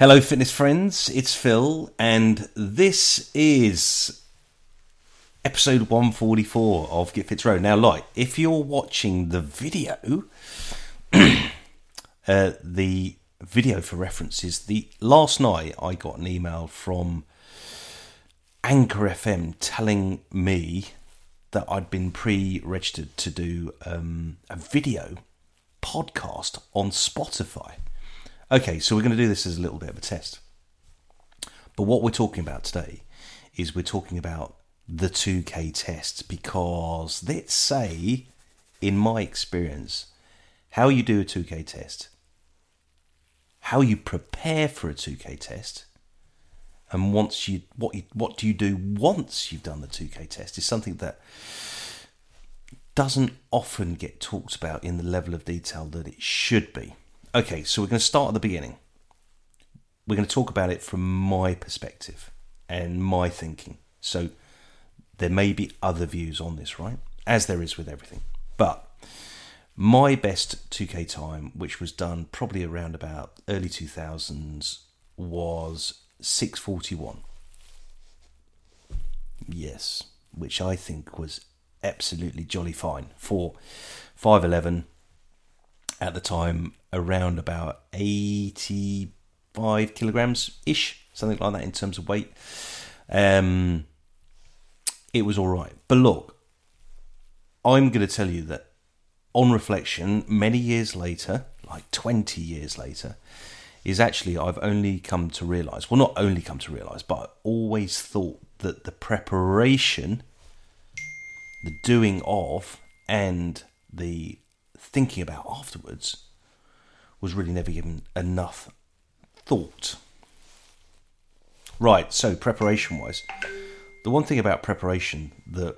Hello, fitness friends. It's Phil, and this is episode 144 of Get Fit Road. Now, like, if you're watching the video, uh, the video for reference is the last night I got an email from Anchor FM telling me that I'd been pre-registered to do um, a video podcast on Spotify. Okay, so we're going to do this as a little bit of a test. But what we're talking about today is we're talking about the 2K test because let's say, in my experience, how you do a 2K test, how you prepare for a 2K test, and once you what you what do you do once you've done the 2K test is something that doesn't often get talked about in the level of detail that it should be. Okay, so we're going to start at the beginning. We're going to talk about it from my perspective and my thinking. So there may be other views on this, right? As there is with everything. But my best 2K time, which was done probably around about early 2000s, was 641. Yes, which I think was absolutely jolly fine for 511 at the time around about 85 kilograms ish something like that in terms of weight. Um it was all right. But look i'm going to tell you that on reflection many years later like 20 years later is actually i've only come to realize well not only come to realize but i always thought that the preparation the doing of and the thinking about afterwards was really never given enough thought. Right, so preparation wise, the one thing about preparation that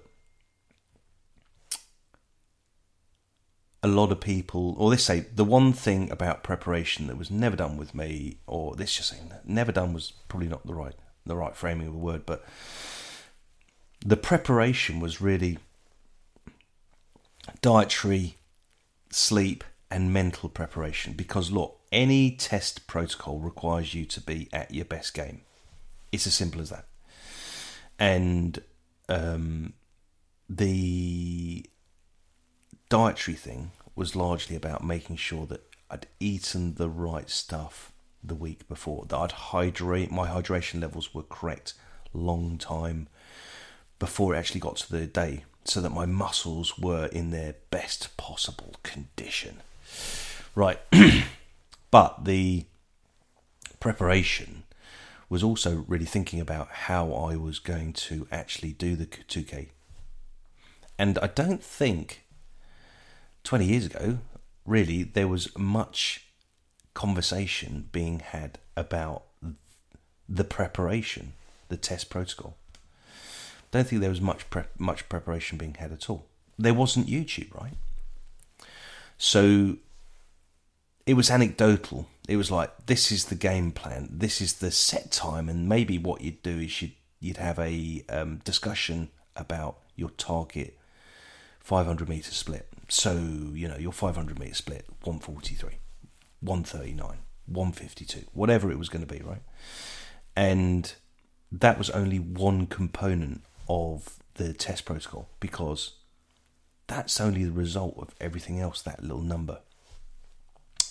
a lot of people, or let's say the one thing about preparation that was never done with me, or this just saying never done was probably not the right the right framing of a word, but the preparation was really dietary, sleep, and mental preparation. Because, look, any test protocol requires you to be at your best game. It's as simple as that. And um, the dietary thing was largely about making sure that I'd eaten the right stuff the week before, that I'd hydrate, my hydration levels were correct long time before it actually got to the day so that my muscles were in their best possible condition. Right. but the preparation was also really thinking about how I was going to actually do the 2K. And I don't think 20 years ago, really, there was much conversation being had about the preparation, the test protocol. Don't think there was much much preparation being had at all. There wasn't YouTube, right? So it was anecdotal. It was like this is the game plan, this is the set time, and maybe what you'd do is you'd you'd have a um, discussion about your target 500 meter split. So you know your 500 meter split 143, 139, 152, whatever it was going to be, right? And that was only one component of the test protocol because that's only the result of everything else, that little number.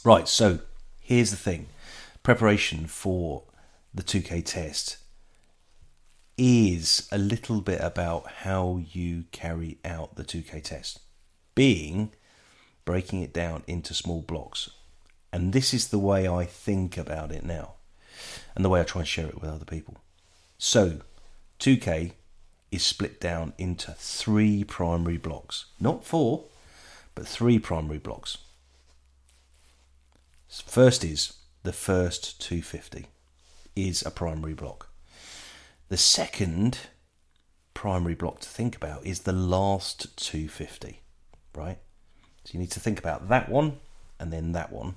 Right, so here's the thing preparation for the 2K test is a little bit about how you carry out the 2K test, being breaking it down into small blocks. And this is the way I think about it now, and the way I try and share it with other people. So, 2K is split down into three primary blocks. Not four, but three primary blocks. First is the first 250 is a primary block. The second primary block to think about is the last 250, right? So you need to think about that one and then that one,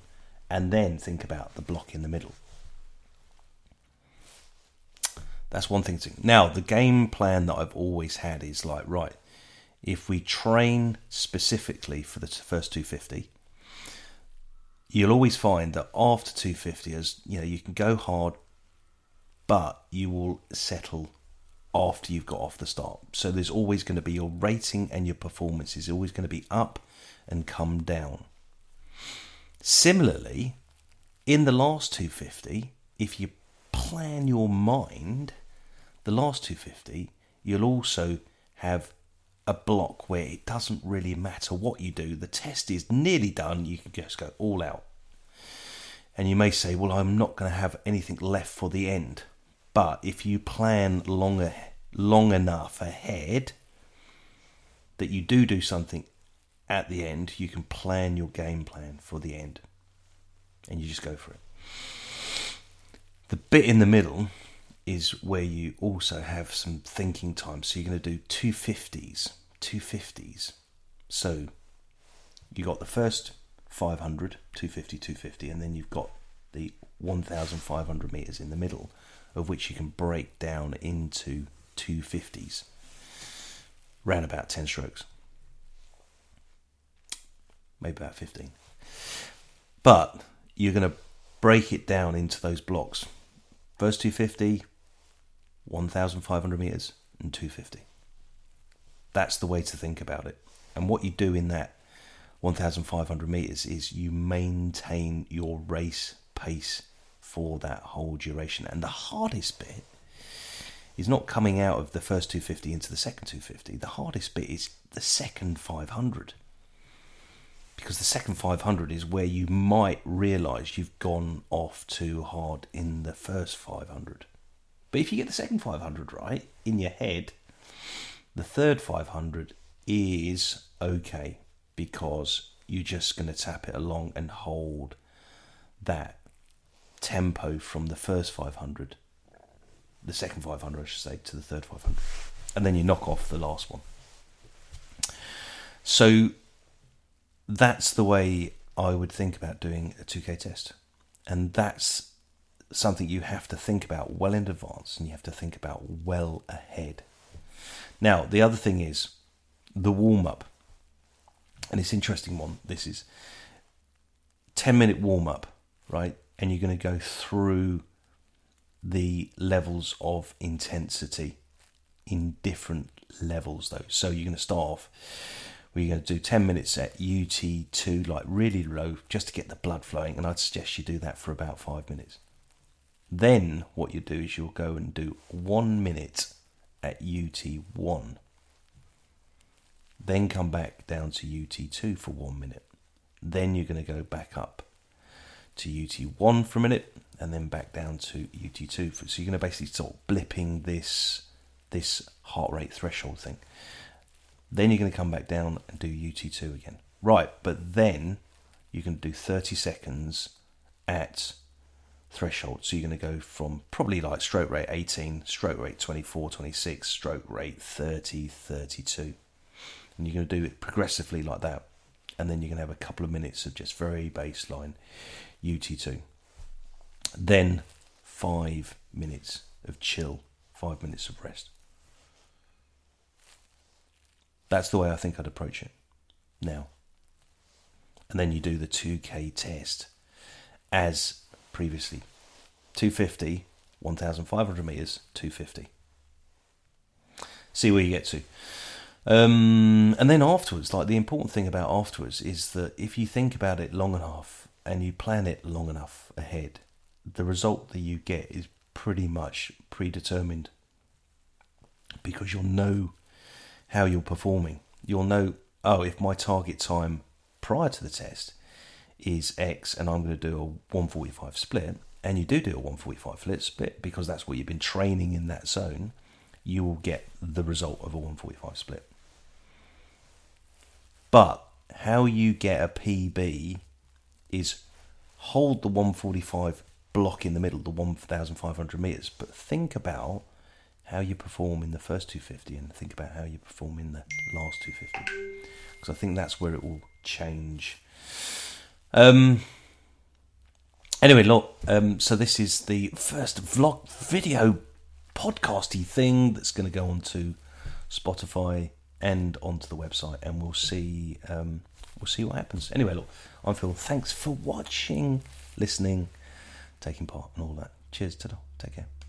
and then think about the block in the middle. That's one thing to now the game plan that I've always had is like right, if we train specifically for the first 250, you'll always find that after 250, as you know, you can go hard, but you will settle after you've got off the start. So there's always going to be your rating and your performance is always going to be up and come down. Similarly, in the last 250, if you plan your mind, the last 250, you'll also have a block where it doesn't really matter what you do. The test is nearly done. You can just go all out. And you may say, well, I'm not going to have anything left for the end. But if you plan longer, long enough ahead that you do do something at the end, you can plan your game plan for the end. And you just go for it. The bit in the middle is where you also have some thinking time. So you're going to do 250s, 250s. So you got the first 500, 250, 250, and then you've got the 1,500 meters in the middle, of which you can break down into 250s, round about 10 strokes, maybe about 15. But you're going to break it down into those blocks. First 250, 1,500 meters, and 250. That's the way to think about it. And what you do in that 1,500 meters is you maintain your race pace for that whole duration. And the hardest bit is not coming out of the first 250 into the second 250. The hardest bit is the second 500. Because the second 500 is where you might realize you've gone off too hard in the first 500. But if you get the second 500 right in your head, the third 500 is okay because you're just going to tap it along and hold that tempo from the first 500, the second 500, I should say, to the third 500. And then you knock off the last one. So that's the way I would think about doing a 2K test. And that's something you have to think about well in advance and you have to think about well ahead. Now, the other thing is the warm up. And it's interesting one. This is 10 minute warm up, right? And you're going to go through the levels of intensity in different levels, though. So you're going to start off you're going to do 10 minutes at UT2, like really low, just to get the blood flowing. And I'd suggest you do that for about five minutes. Then what you do is you'll go and do one minute at UT1. Then come back down to UT2 for one minute. Then you're going to go back up to UT1 for a minute and then back down to UT2. So you're going to basically start blipping this this heart rate threshold thing. Then you're going to come back down and do UT2 again. Right, but then you can do 30 seconds at threshold. So you're going to go from probably like stroke rate 18, stroke rate 24, 26, stroke rate 30, 32. And you're going to do it progressively like that. And then you're going to have a couple of minutes of just very baseline UT2. Then five minutes of chill, five minutes of rest. That's the way I think I'd approach it now. And then you do the 2K test as previously 250, 1,500 meters, 250. See where you get to. Um, and then afterwards, like the important thing about afterwards is that if you think about it long enough and you plan it long enough ahead, the result that you get is pretty much predetermined because you'll know how you're performing. You'll know, oh, if my target time prior to the test is X and I'm going to do a 145 split, and you do do a 145 split because that's what you've been training in that zone, you will get the result of a 145 split. But how you get a PB is hold the 145 block in the middle, the 1,500 meters, but think about how you perform in the first 250 and think about how you perform in the last 250 because I think that's where it will change um, anyway, look, um, so this is the first vlog video podcasty thing that's going to go onto Spotify and onto the website, and we'll see um, we'll see what happens. Anyway, look, I'm Phil. Thanks for watching, listening, taking part, and all that. Cheers, ta Take care.